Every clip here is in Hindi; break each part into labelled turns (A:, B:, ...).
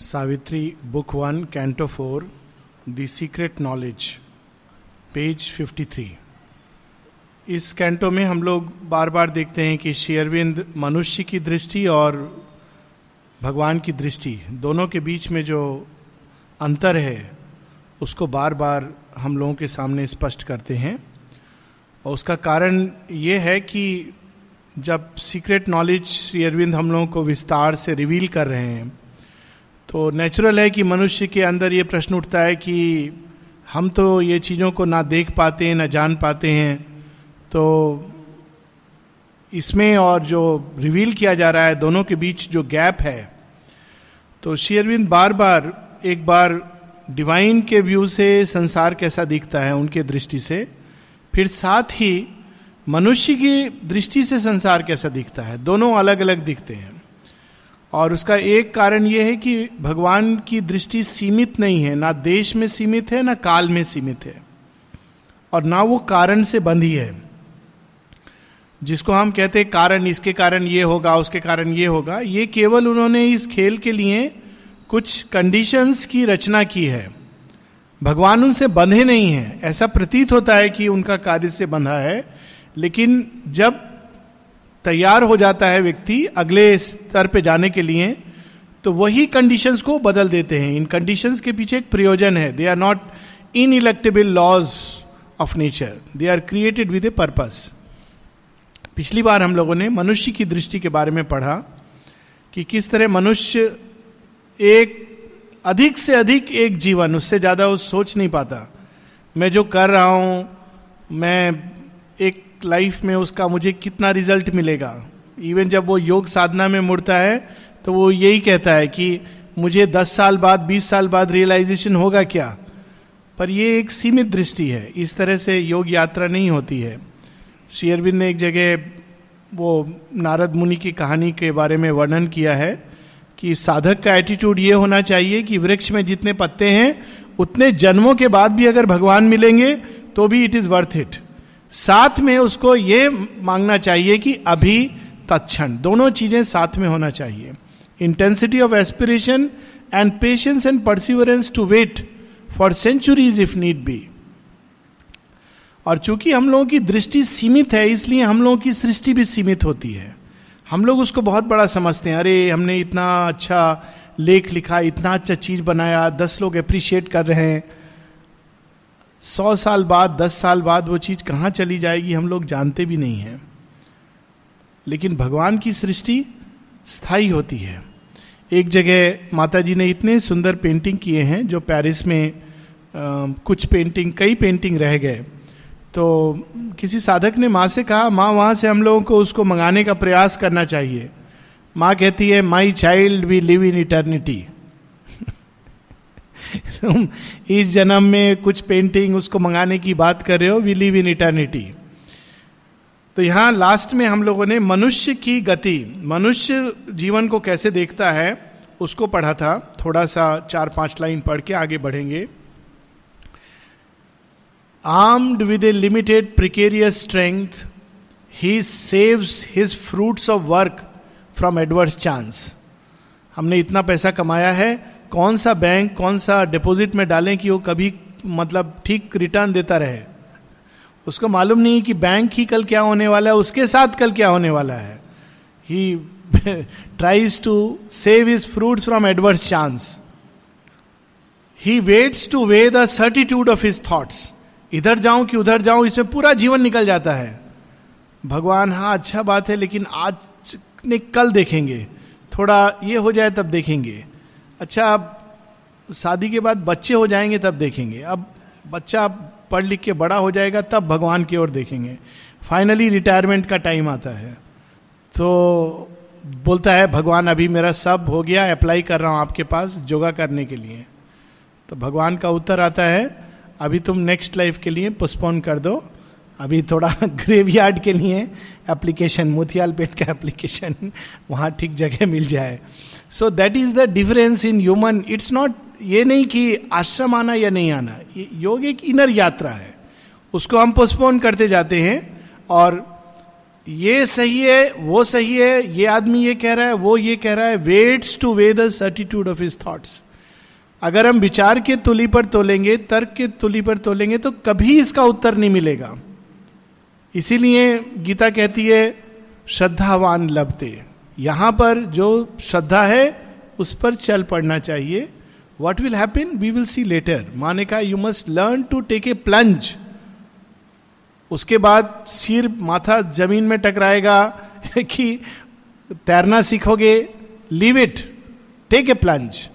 A: Savitri, book one, canto four, the secret knowledge, page 53 इस कैंटो में हम लोग बार बार देखते हैं कि शेयरविंद मनुष्य की दृष्टि और भगवान की दृष्टि, दोनों के बीच में जो अंतर है, उसको बार बार हम लोगों के सामने स्पष्ट करते हैं। और उसका कारण ये है कि जब सीक्रेट नॉलेज श्री अरविंद हम लोगों को विस्तार से रिवील कर रहे हैं तो नेचुरल है कि मनुष्य के अंदर ये प्रश्न उठता है कि हम तो ये चीज़ों को ना देख पाते हैं, ना जान पाते हैं। तो इसमें और जो रिवील किया जा रहा है, दोनों के बीच जो गैप है तो शेयरविंद बार बार एक बार डिवाइन के व्यू से संसार कैसा दिखता है, उनके दृष्टि से, फिर साथ ही मनुष्य की दृष्टि से संसार कैसा दिखता है, दोनों अलग अलग दिखते हैं। और उसका एक कारण यह है कि भगवान की दृष्टि सीमित नहीं है, ना देश में सीमित है, ना काल में सीमित है। और ना वो कारण से बंधी है। जिसको हम कहते हैं कारण, इसके कारण ये होगा, उसके कारण ये होगा, ये केवल उन्होंने इस खेल के लिए कुछ कंडीशंस की रचना की है। भगवान उनसे बंधे नहीं है। ऐसा प्रतीत होता है कि उनका कार्य से बंधा है। लेकिन जब तैयार हो जाता है व्यक्ति अगले स्तर पे जाने के लिए तो वही कंडीशंस को बदल देते हैं। इन कंडीशंस के पीछे एक प्रयोजन है। They are not ineluctable laws of nature they are created with a purpose पिछली बार हम लोगों ने मनुष्य की दृष्टि के बारे में पढ़ा कि किस तरह मनुष्य एक, अधिक से अधिक एक जीवन, उससे ज़्यादा वो सोच नहीं पाता। मैं जो कर रहा हूँ, मैं एक लाइफ में उसका मुझे कितना रिज़ल्ट मिलेगा? इवन जब वो योग साधना में मुड़ता है तो वो यही कहता है कि मुझे दस साल बाद, बीस साल बाद रियलाइजेशन होगा क्या? पर ये एक सीमित दृष्टि है। इस तरह से योग यात्रा नहीं होती है। श्री अरविंद ने एक जगह वो नारद मुनि की कहानी के बारे में वर्णन किया है कि साधक का एटीट्यूड ये होना चाहिए कि वृक्ष में जितने पत्ते हैं, उतने जन्मों के बाद भी अगर भगवान मिलेंगे तो भी इट इज़ वर्थ इट साथ में उसको ये मांगना चाहिए कि अभी तत्क्षण। दोनों चीज़ें साथ में होना चाहिए। Intensity of aspiration and patience and perseverance to wait for centuries if need be और चूँकि हम लोगों की दृष्टि सीमित है, इसलिए हम लोगों की सृष्टि भी सीमित होती है। हम लोग उसको बहुत बड़ा समझते हैं। अरे, हमने इतना अच्छा लेख लिखा, इतना अच्छा चीज़ बनाया, दस लोग अप्रिशिएट कर रहे हैं। सौ साल बाद दस साल बाद वो चीज़ कहाँ चली जाएगी हम लोग जानते भी नहीं हैं। लेकिन भगवान की सृष्टि स्थायी होती है। एक जगह माता जी ने इतने सुंदर पेंटिंग किए हैं जो पेरिस में आ, कुछ पेंटिंग कई पेंटिंग रह गए। तो किसी साधक ने माँ से कहा माँ वहाँ से हम लोगों को उसको मंगाने का प्रयास करना चाहिए। माँ कहती है my child we live in eternity तुम इस जन्म में कुछ पेंटिंग उसको मंगाने की बात कर रहे हो वी लिव इन इटर्निटी तो यहाँ लास्ट में हम लोगों ने मनुष्य की गति, मनुष्य जीवन को कैसे देखता है, उसको पढ़ा था, थोड़ा सा चार पाँच लाइन पढ़ के आगे बढ़ेंगे। Armed with a limited precarious strength he saves his fruits of work from adverse chance हमने इतना पैसा कमाया है कौन सा बैंक कौन सा डिपॉजिट में डालें कि वो कभी मतलब ठीक रिटर्न देता रहे? उसको मालूम नहीं कि बैंक ही कल क्या होने वाला है, उसके साथ कल क्या होने वाला है। He tries to save his fruit from adverse chance he waits to weigh the certitude of his thoughts इधर जाऊँ कि उधर जाऊँ, इसमें पूरा जीवन निकल जाता है। भगवान हाँ अच्छा बात है, लेकिन आज ने कल देखेंगे। थोड़ा ये हो जाए तब देखेंगे। अच्छा अब शादी के बाद बच्चे हो जाएँगे तब देखेंगे। अब बच्चा पढ़ लिख के बड़ा हो जाएगा तब भगवान की ओर देखेंगे। फाइनली रिटायरमेंट का टाइम आता है। तो बोलता है, भगवान, अभी मेरा सब हो गया अप्लाई कर रहा हूँ आपके पास योगा करने के लिए। तो भगवान का उत्तर आता है, अभी तुम नेक्स्ट लाइफ के लिए पोस्टपोन कर दो। अभी थोड़ा ग्रेवयार्ड के लिए एप्लीकेशन मोतियाल पेट का एप्लीकेशन वहाँ ठीक जगह मिल जाए। So that is the difference in human it's not ये नहीं कि आश्रम आना या नहीं आना योग एक इनर यात्रा है। उसको हम पोस्टपोन करते जाते हैं और ये सही है, वो सही है, ये आदमी ये कह रहा है, वो ये कह रहा है waits to weigh the certitude of his thoughts अगर हम विचार के तुली पर तोलेंगे, तर्क के तुली पर तोलेंगे तो कभी इसका उत्तर नहीं मिलेगा। इसीलिए गीता कहती है, श्रद्धावान लभते यहाँ पर जो श्रद्धा है, उस पर चल पड़ना चाहिए। What will happen we will see later माने का you must learn to take a plunge उसके बाद सिर माथा ज़मीन में टकराएगा कि तैरना सीखोगे। Leave it take a plunge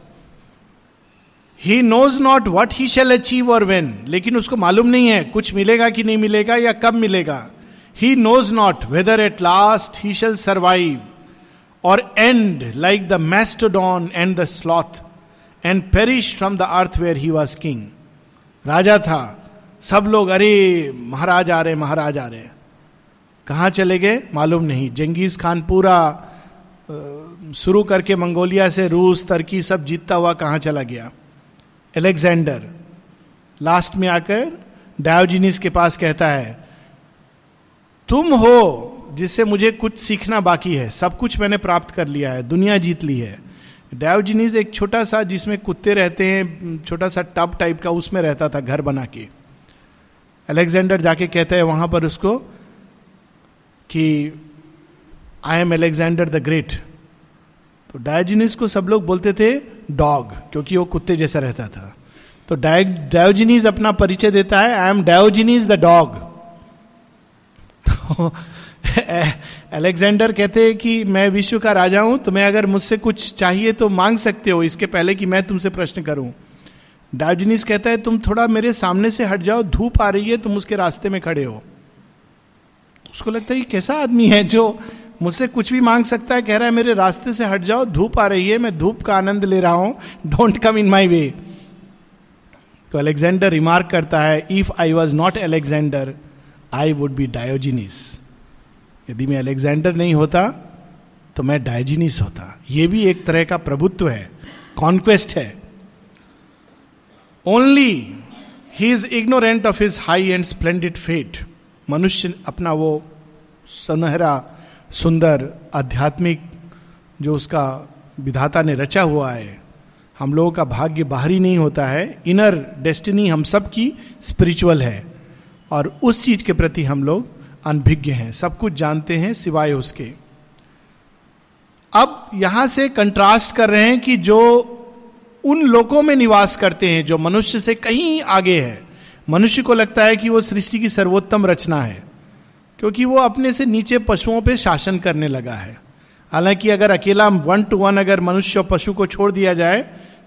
A: he knows not what he shall achieve और वेन लेकिन उसको मालूम नहीं है कुछ मिलेगा कि नहीं मिलेगा या कब मिलेगा। He knows not whether at last he shall survive और and like the mastodon and the sloth and perish from the earth where he was king राजा था। सब लोग, अरे, महाराज आ रहे, महाराज आ रहे। कहा चले गए? मालूम नहीं। जंगीज खान पूरा शुरू करके मंगोलिया से, रूस, तरकी सब जीतता हुआ कहाँ चला गया? एलेक्जेंडर लास्ट में आकर डायोजिनिस के पास कहता है, तुम हो जिससे मुझे कुछ सीखना बाकी है, सब कुछ मैंने प्राप्त कर लिया है, दुनिया जीत ली है। डायोजिनीज एक छोटा सा जिसमें कुत्ते रहते हैं, छोटा सा टब टाइप का उसमें रहता था घर बना के। अलेक्जेंडर जाके कहता है वहाँ पर उसको कि I am Alexander the Great तो डायोजिनीज को सब लोग बोलते थे डॉग क्योंकि वो कुत्ते जैसा रहता था। तो डायोजिनीज अपना परिचय देता है I am Diogenes the dog तो अलेक्जेंडर कहते हैं कि, मैं विश्व का राजा हूँ, तुम्हें अगर मुझसे कुछ चाहिए तो मांग सकते हो, इसके पहले कि मैं तुमसे प्रश्न करूँ। डायोजनीस कहता है, तुम थोड़ा मेरे सामने से हट जाओ, धूप आ रही है, तुम उसके रास्ते में खड़े हो। उसको लगता है कि कैसा आदमी है जो मुझसे कुछ भी मांग सकता है, कह रहा है, मेरे रास्ते से हट जाओ, धूप आ रही है, मैं धूप का आनंद ले रहा हूँ डोंट कम इन माई वे तो अलेक्जेंडर रिमार्क करता है if I was not Alexander I would be Diogenes यदि मैं अलेक्जेंडर नहीं होता तो मैं डायोजिनिस होता। यह भी एक तरह का प्रभुत्व है कॉन्क्वेस्ट है। Only he is ignorant of his high and splendid fate मनुष्य अपना वो सुनहरा सुंदर आध्यात्मिक जो उसका विधाता ने रचा हुआ है, हम लोगों का भाग्य बाहरी नहीं होता है। इनर डेस्टिनी हम सब की स्पिरिचुअल है और उस चीज़ के प्रति हम लोग अनभिज्ञ हैं। सब कुछ जानते हैं सिवाय उसके। अब यहाँ से कंट्रास्ट कर रहे हैं कि जो उन लोगों में निवास करते हैं, जो मनुष्य से कहीं आगे है, मनुष्य को लगता है कि वो सृष्टि की सर्वोत्तम रचना है। क्योंकि वो अपने से नीचे पशुओं पे शासन करने लगा है। हालाँकि अगर अकेला वन टू वन अगर मनुष्य और पशु को छोड़ दिया जाए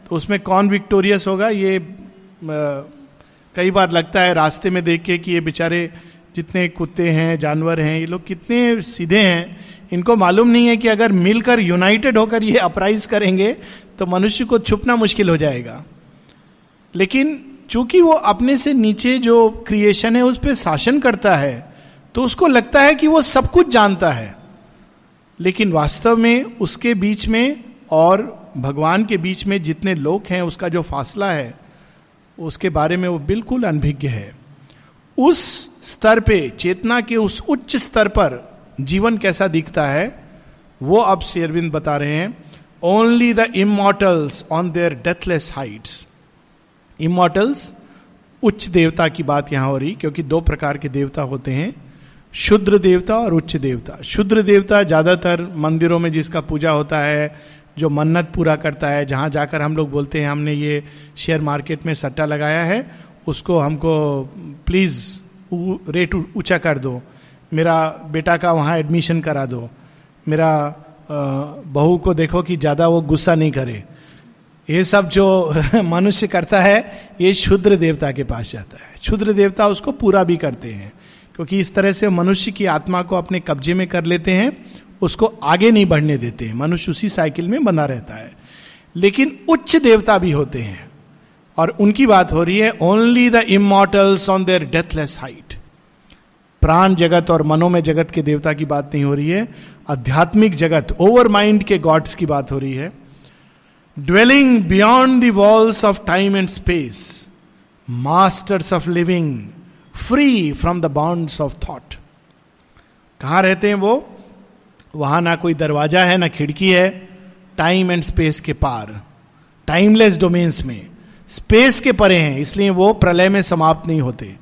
A: तो उसमें कौन विक्टोरियस होगा? ये आ, कई बार लगता है रास्ते में देख के कि ये बेचारे जितने कुत्ते हैं जानवर हैं ये लोग कितने सीधे हैं। इनको मालूम नहीं है कि अगर मिलकर यूनाइटेड होकर ये अपराइज करेंगे तो मनुष्य को छुपना मुश्किल हो जाएगा। लेकिन चूँकि वो अपने से नीचे जो क्रिएशन है उस पर शासन करता है तो उसको लगता है कि वो सब कुछ जानता है। लेकिन वास्तव में उसके बीच में और भगवान के बीच में जितने लोग हैं, उसका जो फासला है, उसके बारे में वो बिल्कुल अनभिज्ञ है। उस स्तर पे, चेतना के उस उच्च स्तर पर जीवन कैसा दिखता है, वो अब शेरविंद बता रहे हैं। Only the immortals on their deathless heights immortals उच्च देवता की बात यहाँ हो रही, क्योंकि दो प्रकार के देवता होते हैं। शुद्र देवता और उच्च देवता। शुद्र देवता ज़्यादातर मंदिरों में जिसका पूजा होता है, जो मन्नत पूरा करता है, जहाँ जाकर हम लोग बोलते हैं, हमने ये शेयर मार्केट में सट्टा लगाया है, उसको हमको प्लीज़ रेट ऊँचा कर दो। मेरा बेटा का वहाँ एडमिशन करा दो। मेरा बहू को देखो कि ज़्यादा वो गुस्सा नहीं करे। ये सब जो मनुष्य करता है, ये शुद्र देवता के पास जाता है। शुद्र देवता उसको पूरा भी करते हैं। क्योंकि इस तरह से मनुष्य की आत्मा को अपने कब्जे में कर लेते हैं, उसको आगे नहीं बढ़ने देते हैं। मनुष्य उसी साइकिल में बना रहता है। लेकिन उच्च देवता भी होते हैं। और उनकी बात हो रही है only the immortals on their deathless height प्राण जगत और मनोमय जगत के देवता की बात नहीं हो रही है। आध्यात्मिक जगत ओवर माइंड के गॉड्स की बात हो रही है। Dwelling beyond the walls of time and space masters of living free from the bonds of thought कहाँ रहते हैं वो? वहाँ ना कोई दरवाज़ा है, ना खिड़की है टाइम एंड स्पेस के पार। टाइमलेस डोमेन्स में। स्पेस के परे हैं, इसलिए वो प्रलय में समाप्त नहीं होते।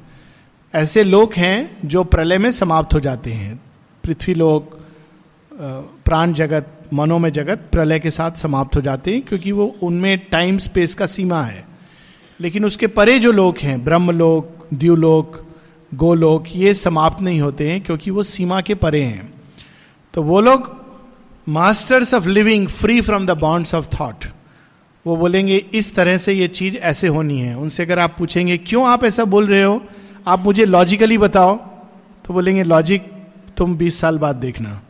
A: ऐसे लोग हैं जो प्रलय में समाप्त हो जाते हैं। पृथ्वी लोग प्राण जगत, मनोमय जगत प्रलय के साथ समाप्त हो जाते हैं, क्योंकि वो उनमें टाइम स्पेस का सीमा है। लेकिन उसके परे जो लोग हैं, ब्रह्मलोक, द्यूलोक गोलोक ये समाप्त नहीं होते हैं क्योंकि वो सीमा के परे हैं। तो वो लोग masters of living free from the bonds of thought वो बोलेंगे, इस तरह से ये चीज़ ऐसे होनी है। उनसे अगर आप पूछेंगे, क्यों आप ऐसा बोल रहे हो? आप मुझे लॉजिकली बताओ। तो बोलेंगे लॉजिक तुम 20 साल बाद देखना।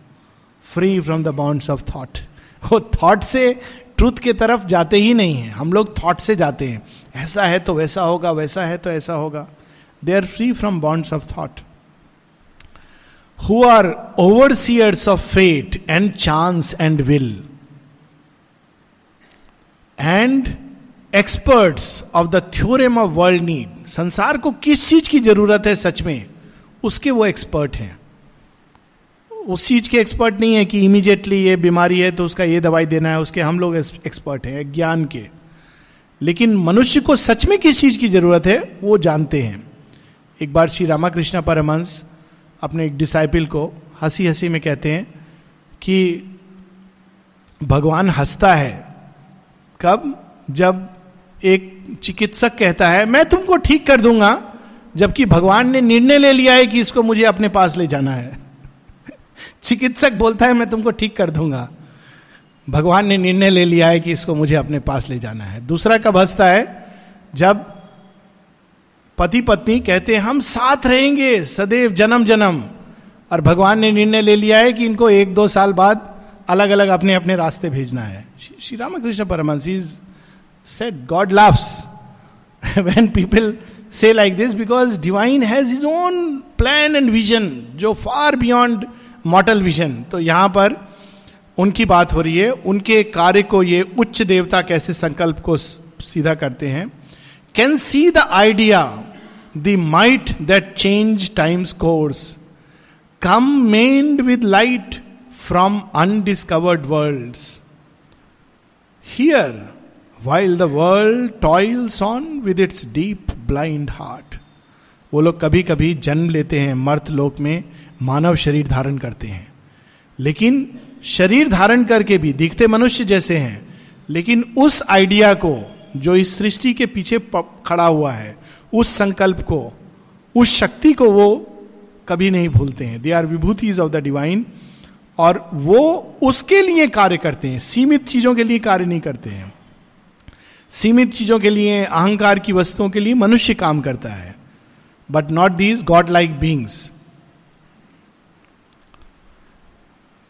A: Free from the bonds of thought वो थॉट से ट्रूथ के तरफ़ जाते ही नहीं है। हम लोग थॉट से जाते हैं। ऐसा है तो वैसा होगा, वैसा है तो ऐसा होगा। Are free from bonds of thought who are overseers of fate and chance and will and experts of the theorem of world need संसार को किस चीज़ की ज़रूरत है सच में उसके वो एक्सपर्ट हैं उस चीज़ के एक्सपर्ट नहीं है कि इमीडिएटली ये बीमारी है तो उसका ये दवाई देना है उसके हम लोग एक्सपर्ट हैं ज्ञान के लेकिन मनुष्य को सच में किस चीज़ की ज़रूरत है वो जानते हैं एक बार श्री रामाकृष्ण परमंश अपने एक डिसाइपल को हँसी हँसी में कहते हैं कि भगवान हंसता है। कब? जब एक चिकित्सक कहता है, मैं तुमको ठीक कर दूँगा। जबकि भगवान ने निर्णय ले लिया है कि इसको मुझे अपने पास ले जाना है। चिकित्सक बोलता है, मैं तुमको ठीक कर दूँगा। भगवान ने निर्णय ले लिया है कि इसको मुझे अपने पास ले जाना है। दूसरा कब हंसता है? जब पति पत्नी कहते हम साथ रहेंगे, सदैव जन्म जन्म। और भगवान ने निर्णय ले लिया है कि इनको एक दो साल बाद अलग अलग अपने अपने रास्ते भेजना है। Shri Ramakrishna Paramahamsa is said God loves when people say like this because divine has his own plan and vision जो फार बियॉन्ड मॉटल विजन तो यहाँ पर उनकी बात हो रही है, उनके कार्य को ये उच्च देवता कैसे संकल्प को सीधा करते हैं। Can see the idea the might that change time's course come maned with light from undiscovered worlds here while the world toils on with its deep blind heart वो लोग कभी कभी जन्म लेते हैं, मर्त लोक में मानव शरीर धारण करते हैं। लेकिन शरीर धारण करके भी, दिखते मनुष्य जैसे हैं, लेकिन उस आइडिया को जो इस सृष्टि के पीछे खड़ा हुआ है, उस संकल्प को, उस शक्ति को वो कभी नहीं भूलते हैं। They are vibhutis of the divine और वो उसके लिए कार्य करते हैं। सीमित चीज़ों के लिए कार्य नहीं करते हैं। सीमित चीज़ों के लिए, अहंकार की वस्तुओं के लिए मनुष्य काम करता है। But not these god like beings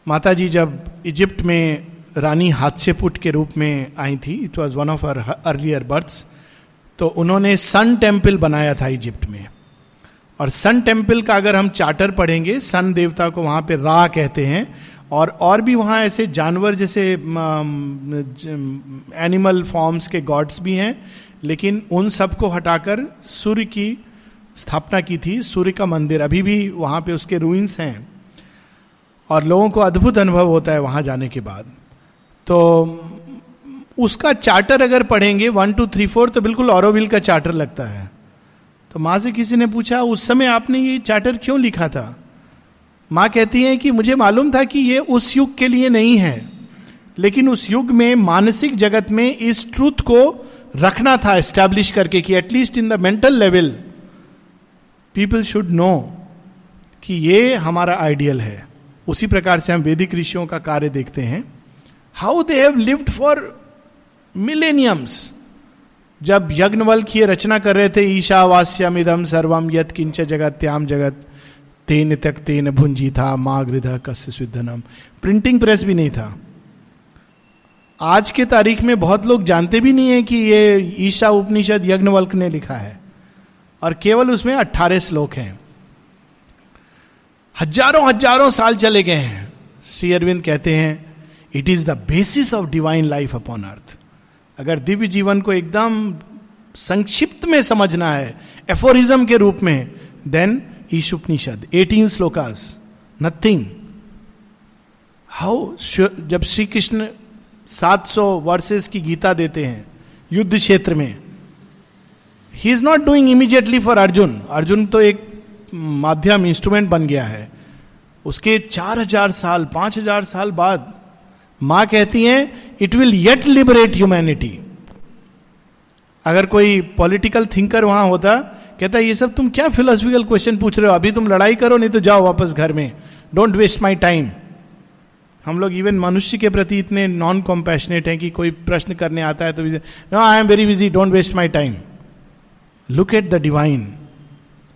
A: माता जी जब इजिप्ट में रानी हादसेपुट के रूप में आई थी। It was one of our earlier births तो उन्होंने सन टेंपल बनाया था इजिप्ट में। और सन टेंपल का अगर हम चार्टर पढ़ेंगे, सन देवता को वहाँ पे रा कहते हैं। और और भी वहाँ ऐसे जानवर जैसे एनिमल फॉर्म्स के गॉड्स भी हैं। लेकिन उन सबको हटाकर सूर्य की स्थापना की थी। सूर्य का मंदिर अभी भी वहाँ पे उसके रूइंस हैं। और लोगों को अद्भुत अनुभव होता है वहाँ जाने के बाद। तो उसका चार्टर अगर पढ़ेंगे वन टू थ्री फोर तो बिल्कुल औरविल का चार्टर लगता है। तो माँ से किसी ने पूछा, उस समय आपने ये चार्टर क्यों लिखा था? माँ कहती है कि, मुझे मालूम था कि ये उस युग के लिए नहीं है, लेकिन उस युग में मानसिक जगत में इस ट्रूथ को रखना था एस्टैब्लिश करके कि at least in the mental level people should know कि ये हमारा आइडियल है। उसी प्रकार से हम वैदिक ऋषियों का कार्य देखते हैं। How they have lived for millenniums जब यज्ञवल की रचना कर रहे थे ईशावास्यम इदम सर्वम यत किंच जगत त्याम जगत, तेन तक तेन भुंजी था माँ गृध कस्य सिद्धनम प्रिंटिंग प्रेस भी नहीं था। आज के तारीख में बहुत लोग जानते भी नहीं है कि ये ईशा उपनिषद यज्ञवल्क ने लिखा है। और केवल उसमें अट्ठारह श्लोक हैं। हज़ारों हज़ारों साल चले गए हैं। श्री अरविंद कहते हैं it is the basis of divine life upon earth अगर दिव्य जीवन को एकदम संक्षिप्त में समझना है एफोरिज्म के रूप में then Isha Upanishad eighteen shlokas nothing how जब श्री कृष्ण 700 वर्सेस की गीता देते हैं, युद्ध क्षेत्र में he is not doing immediately for Arjun. Arjun तो एक माध्यम इंस्ट्रूमेंट बन गया है। उसके चार हज़ार साल, पाँच हज़ार साल बाद माँ कहती हैं it will yet liberate humanity अगर कोई पॉलिटिकल थिंकर वहाँ होता, कहता ये सब तुम क्या फिलोसफिकल क्वेश्चन पूछ रहे हो? अभी तुम लड़ाई करो, नहीं तो जाओ वापस घर में। डोंट वेस्ट माई टाइम हम लोग इवन मनुष्य के प्रति इतने नॉन कॉम्पैशनेट हैं कि कोई प्रश्न करने आता है तो no I am very busy don't waste my time look at the divine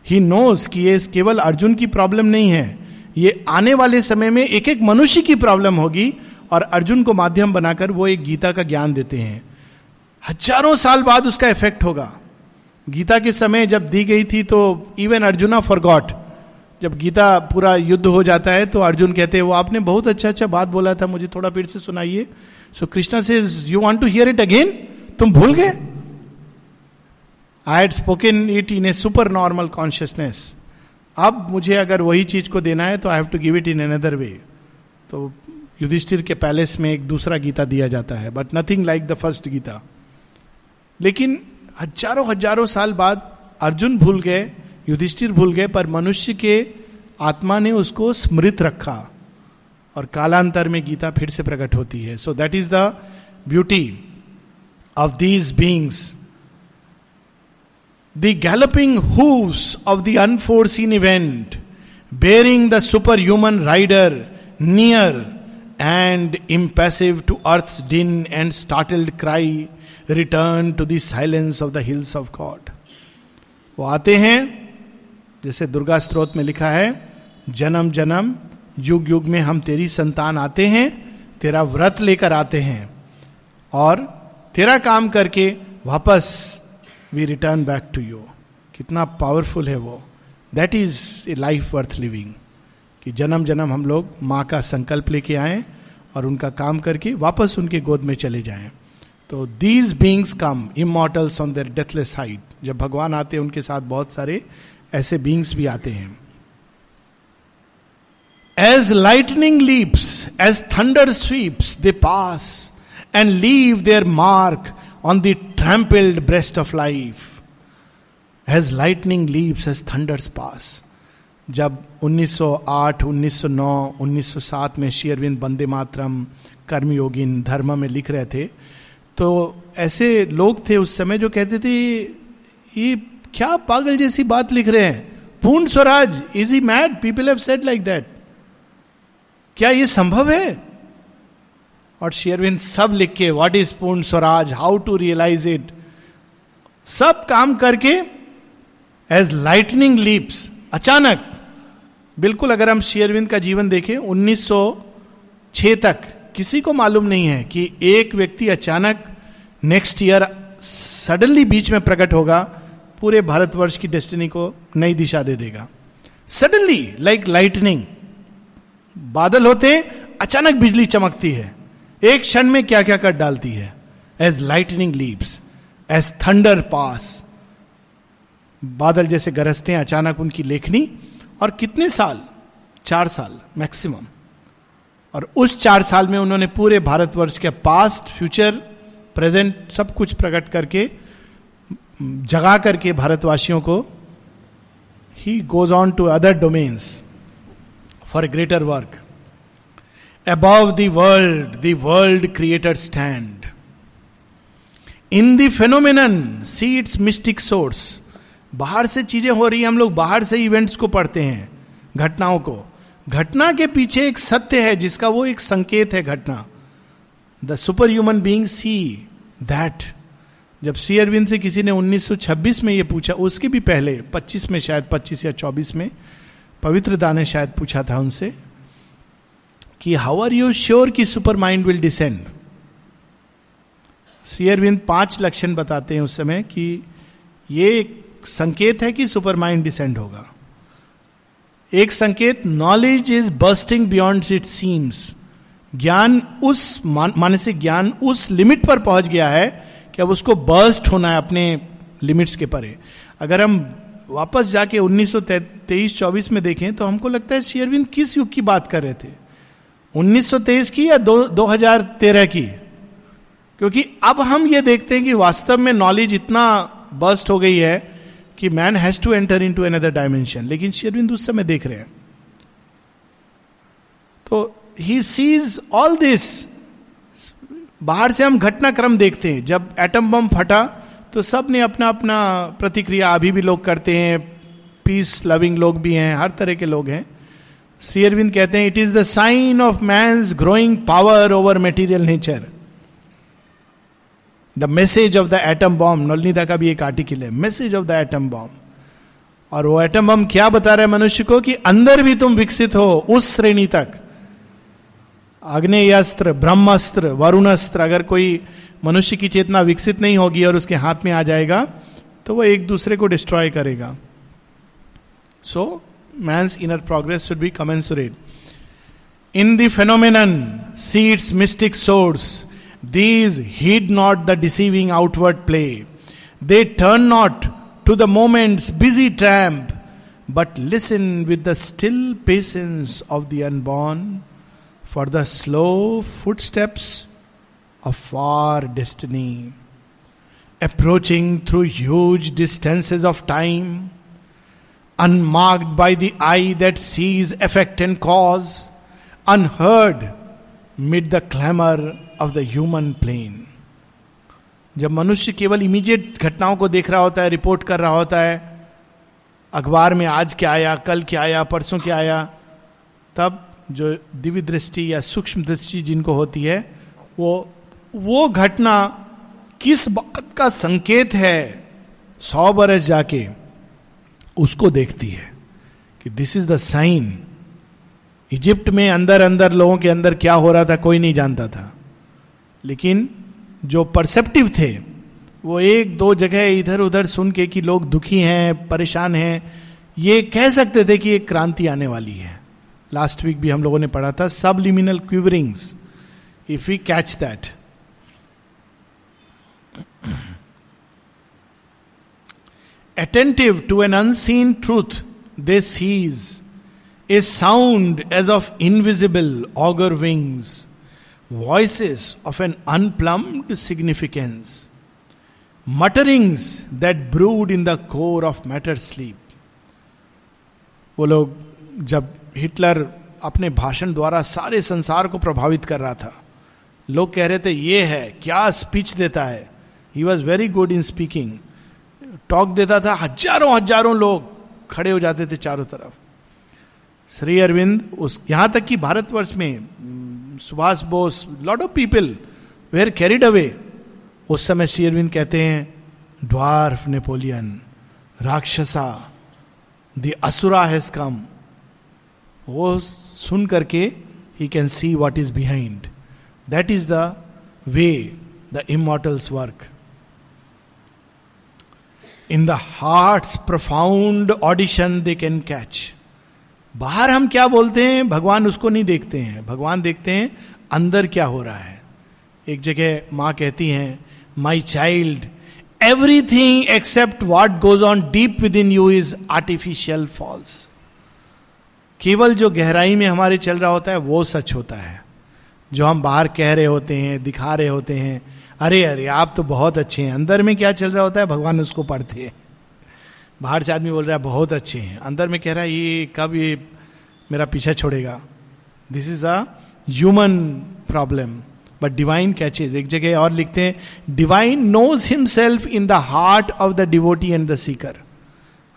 A: he knows कि ये केवल अर्जुन की प्रॉब्लम नहीं है। ये आने वाले समय में एक एक मनुष्य की प्रॉब्लम होगी और अर्जुन को माध्यम बनाकर वो एक गीता का ज्ञान देते हैं। हज़ारों साल बाद उसका इफ़ेक्ट होगा। गीता के समय जब दी गई थी तो इवन अर्जुना फॉर गॉड जब गीता पूरा युद्ध हो जाता है तो अर्जुन कहते हैं, वो आपने बहुत अच्छा अच्छा बात बोला था, मुझे थोड़ा फिर से सुनाइए। So Krishna says you want to hear it again तुम भूल गए? I had spoken it in a super normal consciousness अब मुझे अगर वही चीज़ को देना है तो I have to give it in another way तो युधिष्ठिर के पैलेस में एक दूसरा गीता दिया जाता है but nothing like the first Gita. लेकिन हज़ारों हज़ारों साल बाद अर्जुन भूल गए, युधिष्ठिर भूल गए, पर मनुष्य के आत्मा ने उसको स्मृत रखा और कालांतर में गीता फिर से प्रकट होती है। So that is the beauty of these beings the galloping hooves of the unforeseen event bearing the super human rider near and impassive to earth din and startled cry return to the silence of the hills of God वो आते हैं, जैसे दुर्गा स्त्रोत में लिखा है, जन्म जन्म, युग युग में हम तेरी संतान आते हैं, तेरा व्रत लेकर आते हैं, और तेरा काम करके वापस we return back to you कितना पावरफुल है वो. That is a life worth living कि जन्म जन्म हम लोग माँ का संकल्प लेके आए और उनका काम करके वापस उनके गोद में चले जाएँ। तो these beings come immortals on their deathless height जब भगवान आते हैं, उनके साथ बहुत सारे ऐसे बींग्स भी आते हैं। As lightning leaps as thunder sweeps they pass and leave their mark on the trampled breast of life as lightning leaves as thunders pass जब 1908, 1909, 1907 में शेयरविंद बंदे मातरम कर्मयोगिन धर्म में लिख रहे थे तो ऐसे लोग थे उस समय जो कहते थे ये क्या पागल जैसी बात लिख रहे हैं? Purna Swaraj is he mad people have said like that क्या ये संभव है? और शेयरविंद सब लिख के what is Purna Swaraj? How to realise it सब काम करके एज लाइटनिंग लीप्स अचानक बिल्कुल अगर हम शेयरविंद का जीवन देखें 1906 तक किसी को मालूम नहीं है कि एक व्यक्ति अचानक नेक्स्ट ईयर सडनली बीच में प्रकट होगा, पूरे भारतवर्ष की डेस्टिनी को नई दिशा दे देगा। सडनली लाइक लाइटनिंग बादल होते, अचानक बिजली चमकती है। एक क्षण में क्या क्या कर डालती है? As lightning leaves as thunder pass बादल जैसे गरजते हैं, अचानक उनकी लेखनी और कितने साल? चार साल मैक्सिमम और उस चार साल में उन्होंने पूरे भारतवर्ष के पास्ट फ्यूचर प्रेजेंट सब कुछ प्रकट करके, जगा करके भारतवासियों को he goes on to other domains for greater work above the world the world creator stand in the phenomenon see its mystic source बाहर से चीज़ें हो रही है, हम लोग बाहर से इवेंट्स को पढ़ते हैं, घटनाओं को। घटना के पीछे एक सत्य है, जिसका वो एक संकेत है घटना। The super human being see that जब श्री अरविंद से किसी ने 1926 में ये पूछा, उसके भी पहले 25 में शायद 25 या 24 में, पवित्र दा ने शायद पूछा था उनसे कि हाउ आर यू श्योर कि super mind will descend Sri Aurobindo पाँच लक्षण बताते हैं उस समय कि ये संकेत है कि सुपर माइंड डिसेंड होगा। एक संकेत knowledge is bursting beyond it seems ज्ञान उस मानसिक ज्ञान उस लिमिट पर पहुँच गया है कि अब उसको बर्स्ट होना है अपने लिमिट्स के परे। अगर हम वापस जाके 1923-24 में देखें तो हमको लगता है शेयरविंद किस युग की बात कर रहे थे? 1923 की या दो, 2013 की? क्योंकि अब हम ये देखते हैं कि वास्तव में नॉलेज इतना बस्ट हो गई है कि man has to enter into another dimension लेकिन शेयरविंद उस समय देख रहे हैं। तो ही सीज ऑल दिस बाहर से हम घटनाक्रम देखते हैं। जब एटम बम फटा तो सबने अपना अपना प्रतिक्रिया, अभी भी लोग करते हैं। पीस लविंग लोग भी हैं, हर तरह के लोग हैं। श्री अरविंद कहते हैं it is the sign of man growing power over material nature the message of the atom bomb Nalinida का भी एक आर्टिकल है message of the atom bomb और वो एटम बम क्या बता रहे मनुष्य को कि अंदर भी तुम विकसित हो, उस श्रेणी तक। अग्नेयस्त्र ब्रह्मस्त्र, वरुणास्त्र, अगर कोई मनुष्य की चेतना विकसित नहीं होगी और उसके हाथ में आ जाएगा तो वो एक दूसरे को डिस्ट्रॉय करेगा। So man's inner progress should be commensurate in the phenomenon seeds mystic source These heed not the deceiving outward play. They turn not to the moment's busy tramp, but listen with the still patience of the unborn for the slow footsteps of far destiny. Approaching through huge distances of time, unmarked by the eye that sees effect and cause, unheard mid the clamor of the human plane. जब मनुष्य केवल इमीडिएट घटनाओं को देख रहा होता है रिपोर्ट कर रहा होता है, अखबार में आज क्या आया, कल क्या आया, परसों क्या आया, तब जो दिव्य दृष्टि या सूक्ष्म दृष्टि जिनको होती है, वो वो घटना किस बात का संकेत है, सौ बरस जाके उसको देखती है कि this is the sign Egypt में अंदर अंदर लोगों के अंदर क्या हो रहा था, कोई नहीं जानता था लेकिन जो परसेप्टिव थे, वो एक दो जगह इधर उधर सुन के कि लोग दुखी हैं, परेशान हैं, ये कह सकते थे कि एक क्रांति आने वाली है। लास्ट वीक भी हम लोगों ने पढ़ा था सब liminal quiverings if you catch that attentive to an unseen truth they seize a sound as of invisible augur wings. Voices of an unplumbed significance, mutterings that brood in the core of matter sleep. वो लोग जब हिटलर अपने भाषण द्वारा सारे संसार को प्रभावित कर रहा था, लोग कह रहे थे, ये है, क्या स्पीच देता है? He was very good in speaking talk देता था, हज़ारों हज़ारों लोग खड़े हो जाते थे चारों तरफ़। श्री अरविंद उस, यहाँ तक कि भारतवर्ष में Subhash Bose lot of people were carried away उस समय श्री अरविंद कहते हैं dwarf Napoleon, rakshasa the asura has come वो सुन करके he can see what is behind that is the way the immortals work in the heart profound audition they can catch बाहर हम क्या बोलते हैं? भगवान उसको नहीं देखते हैं। भगवान देखते हैं, अंदर क्या हो रहा है। एक जगह माँ कहती हैं my child everything except what goes on deep within you is artificial false केवल जो गहराई में हमारे चल रहा होता है, वो सच होता है। जो हम बाहर कह रहे होते हैं, दिखा रहे होते हैं, अरे अरे, आप तो बहुत अच्छे हैं। अंदर में क्या चल रहा होता है? भगवान उसको पढ़ते हैं। बाहर से आदमी बोल रहा है, बहुत अच्छे हैं। अंदर में कह रहा है, ये कब ये मेरा पीछा छोड़ेगा? This is a human problem but divine catches एक जगह और लिखते हैं divine knows himself in the heart of the devotee and the seeker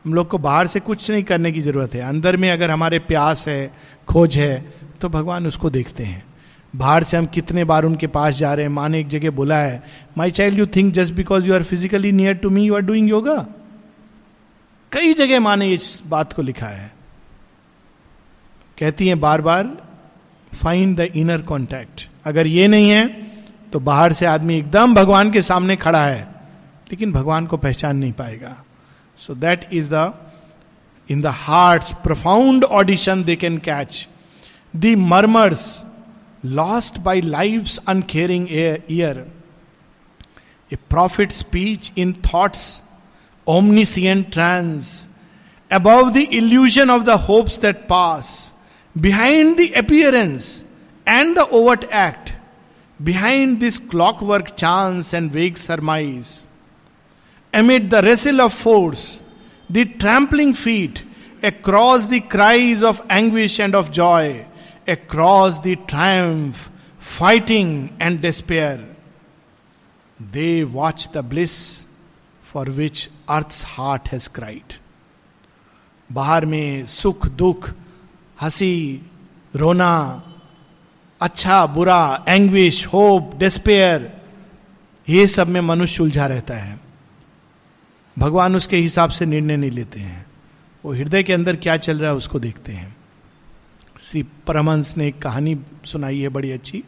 A: हम लोग को बाहर से कुछ नहीं करने की ज़रूरत है। अंदर में अगर हमारे प्यास है, खोज है तो भगवान उसको देखते हैं। बाहर से हम कितने बार उनके पास जा रहे हैं, माँ ने एक जगह बोला है my child you think just because you are physically near to me you are doing yoga कई जगह माने इस बात को लिखा है। कहती है बार बार फाइंड द इनर कॉन्टैक्ट अगर ये नहीं है तो बाहर से आदमी एकदम भगवान के सामने खड़ा है, लेकिन भगवान को पहचान नहीं पाएगा। So that is the in the heart profound audition they can catch the murmurs lost by life unhearing ear a prophet speech in thoughts omniscient trance, above the illusion of the hopes that pass, behind the appearance and the overt act, behind this clockwork chance and vague surmise, amid the wrestle of force, the trampling feet, across the cries of anguish and of joy, across the triumph, fighting and despair, they watch the bliss for which earth's heart has cried. बाहर में सुख, दुख, हँसी, रोना अच्छा बुरा एंग्विश होप डिस्पेयर ये सब में मनुष्य उलझा रहता है। भगवान उसके हिसाब से निर्णय नहीं लेते हैं। वो हृदय के अंदर क्या चल रहा है उसको देखते हैं। श्री परमहंस ने एक कहानी सुनाई है बड़ी अच्छी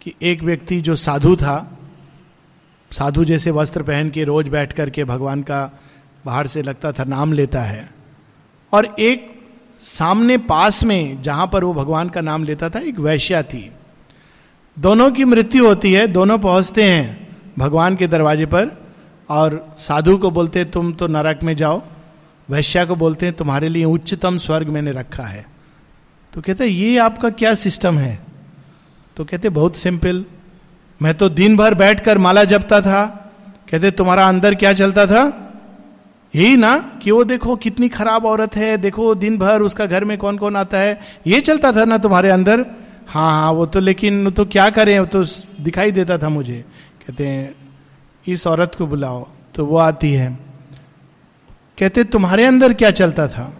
A: कि एक व्यक्ति जो साधु था साधु जैसे वस्त्र पहन के रोज बैठ करके भगवान का बाहर से लगता था, नाम लेता है। और एक सामने पास में जहाँ पर वो भगवान का नाम लेता था, एक वैश्या थी। दोनों की मृत्यु होती है, दोनों पहुँचते हैं भगवान के दरवाजे पर और साधु को बोलते हैं तुम तो नरक में जाओ। वैश्या को बोलते हैं तुम्हारे लिए उच्चतम स्वर्ग मैंने रखा है। तो कहते, ये आपका क्या सिस्टम है? तो कहते, बहुत सिंपल मैं तो दिन भर बैठकर माला जपता था। कहते, तुम्हारा अंदर क्या चलता था? यही ना, कि वो देखो कितनी खराब औरत है। देखो, दिन भर उसका घर में कौन कौन आता है। ये चलता था ना तुम्हारे अंदर? हाँ हाँ वो तो लेकिन तो क्या करें? वो तो दिखाई देता था मुझे। कहते हैं, इस औरत को बुलाओ तो वो आती है। कहते, तुम्हारे अंदर क्या चलता था?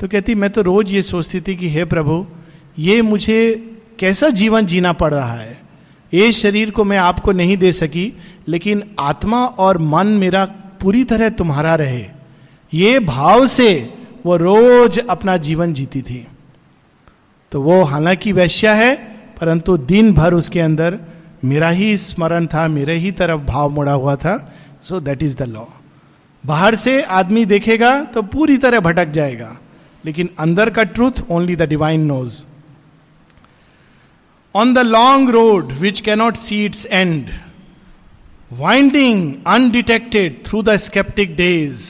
A: तो कहती, मैं तो रोज ये सोचती थी कि हे प्रभु, ये मुझे कैसा जीवन जीना पड़ रहा है? ये शरीर को मैं आपको नहीं दे सकी, लेकिन आत्मा और मन मेरा पूरी तरह तुम्हारा रहे। ये भाव से वो रोज अपना जीवन जीती थी। तो वो हालाँकि वैश्या है, परंतु दिन भर उसके अंदर मेरा ही स्मरण था, मेरे ही तरफ़ भाव मुड़ा हुआ था। So that is the law बाहर से आदमी देखेगा तो पूरी तरह भटक जाएगा, लेकिन अंदर का truth only the divine knows on the long road which cannot see its end winding undetected through the sceptic days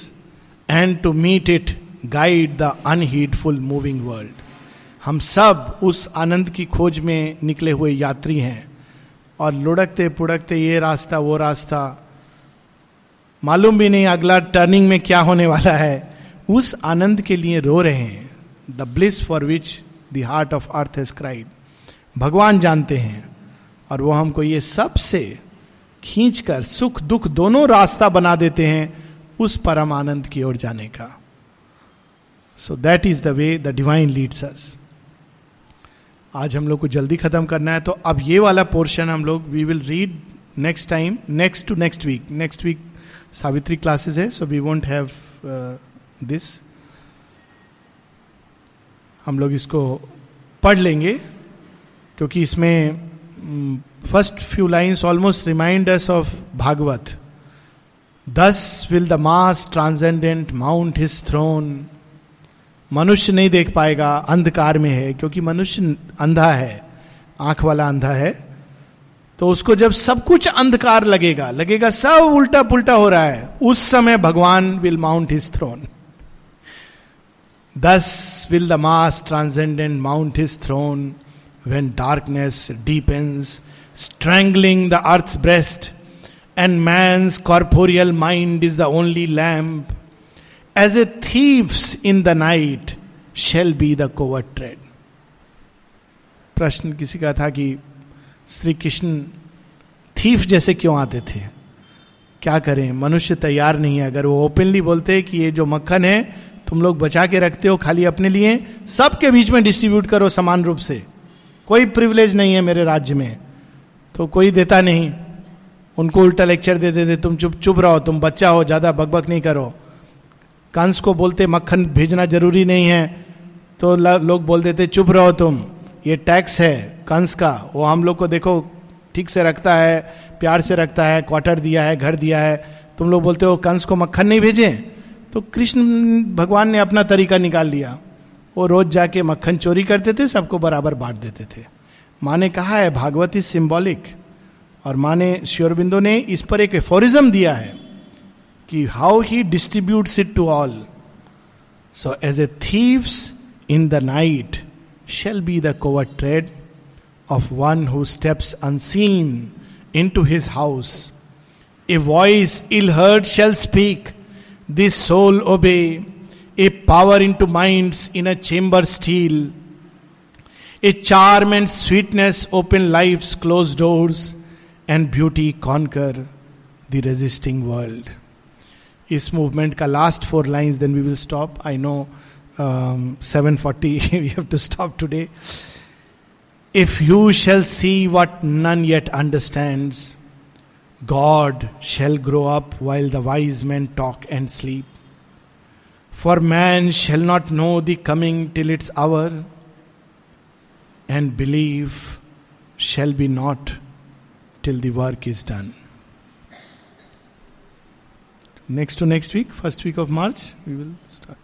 A: and to meet it guide the unheedful moving world हम सब उस आनंद की खोज में निकले हुए यात्री हैं, और लुढ़कते पुड़कते ये रास्ता, वो रास्ता, मालूम भी नहीं अगला टर्निंग में क्या होने वाला है। उस आनंद के लिए रो रहे हैं the bliss for which the heart of earth has cried भगवान जानते हैं और वो हमको ये सबसे खींचकर सुख दुख दोनों रास्ता बना देते हैं उस परम आनंद की ओर जाने का। So that is the way the divine leads us आज हम लोग को जल्दी खत्म करना है तो अब ये वाला पोर्शन हम लोग we will read next time next to next week next week Savitri classes है so we won't have this हम लोग इसको पढ़ लेंगे। क्योंकि इसमें first few lines almost remind us of Bhagavat thus will the masked transcendent mount his throne मनुष्य नहीं देख पाएगा, अंधकार में है, क्योंकि मनुष्य अंधा है, आँख वाला अंधा है। तो उसको जब सब कुछ अंधकार लगेगा लगेगा सब उल्टा पुल्टा हो रहा है, उस समय भगवान will mount his throne thus will the masked transcendent mount his throne when darkness deepens strangling the earth breast and man's corporeal mind is the only lamp. As a thief's in the night shall be the covert tread. प्रश्न किसी का था कि श्री कृष्ण थीफ जैसे क्यों आते थे क्या करें मनुष्य तैयार नहीं है अगर वो ओपनली बोलते कि ये जो मक्खन है, तुम लोग बचा के रखते हो खाली अपने लिए, सबके बीच में डिस्ट्रीब्यूट करो समान रूप से कोई प्रिविलेज नहीं है मेरे राज्य में। तो कोई देता नहीं। उनको उल्टा लेक्चर दे देते तुम चुप चुप रहो, तुम बच्चा हो, ज़्यादा बकबक नहीं करो। कंस को बोलते, मक्खन भेजना ज़रूरी नहीं है। तो लोग बोल देते, चुप रहो तुम, ये टैक्स है कंस का। वो हम लोग को देखो, ठीक से रखता है, प्यार से रखता है क्वार्टर दिया है, घर दिया है। तुम लोग बोलते हो, कंस को मक्खन नहीं भेजें? तो कृष्ण, भगवान ने अपना तरीका निकाल लिया। वो रोज जाके मक्खन चोरी करते थे, सबको बराबर बांट देते थे। माँ ने कहा है भागवती सिंबॉलिक और माँ ने, श्योरबिंदो ने इस पर एक एफोरिज्म दिया है कि how he distributes it to all so as a thieves in the night shall be the covert tread of one who steps unseen into his house a voice ill heard shall speak this soul obey A power into minds in a chamber steel. A charm and sweetness open life's closed doors, and beauty conquer the resisting world. इस मूवमेंट का last four lines then we will stop I know seven forty we have to stop today if you shall see what none yet understands God shall grow up while the wise man talk and sleep for man shall not know the coming till its hour, and belief shall be not till the work is done. Next to next week, first week of March, we will start.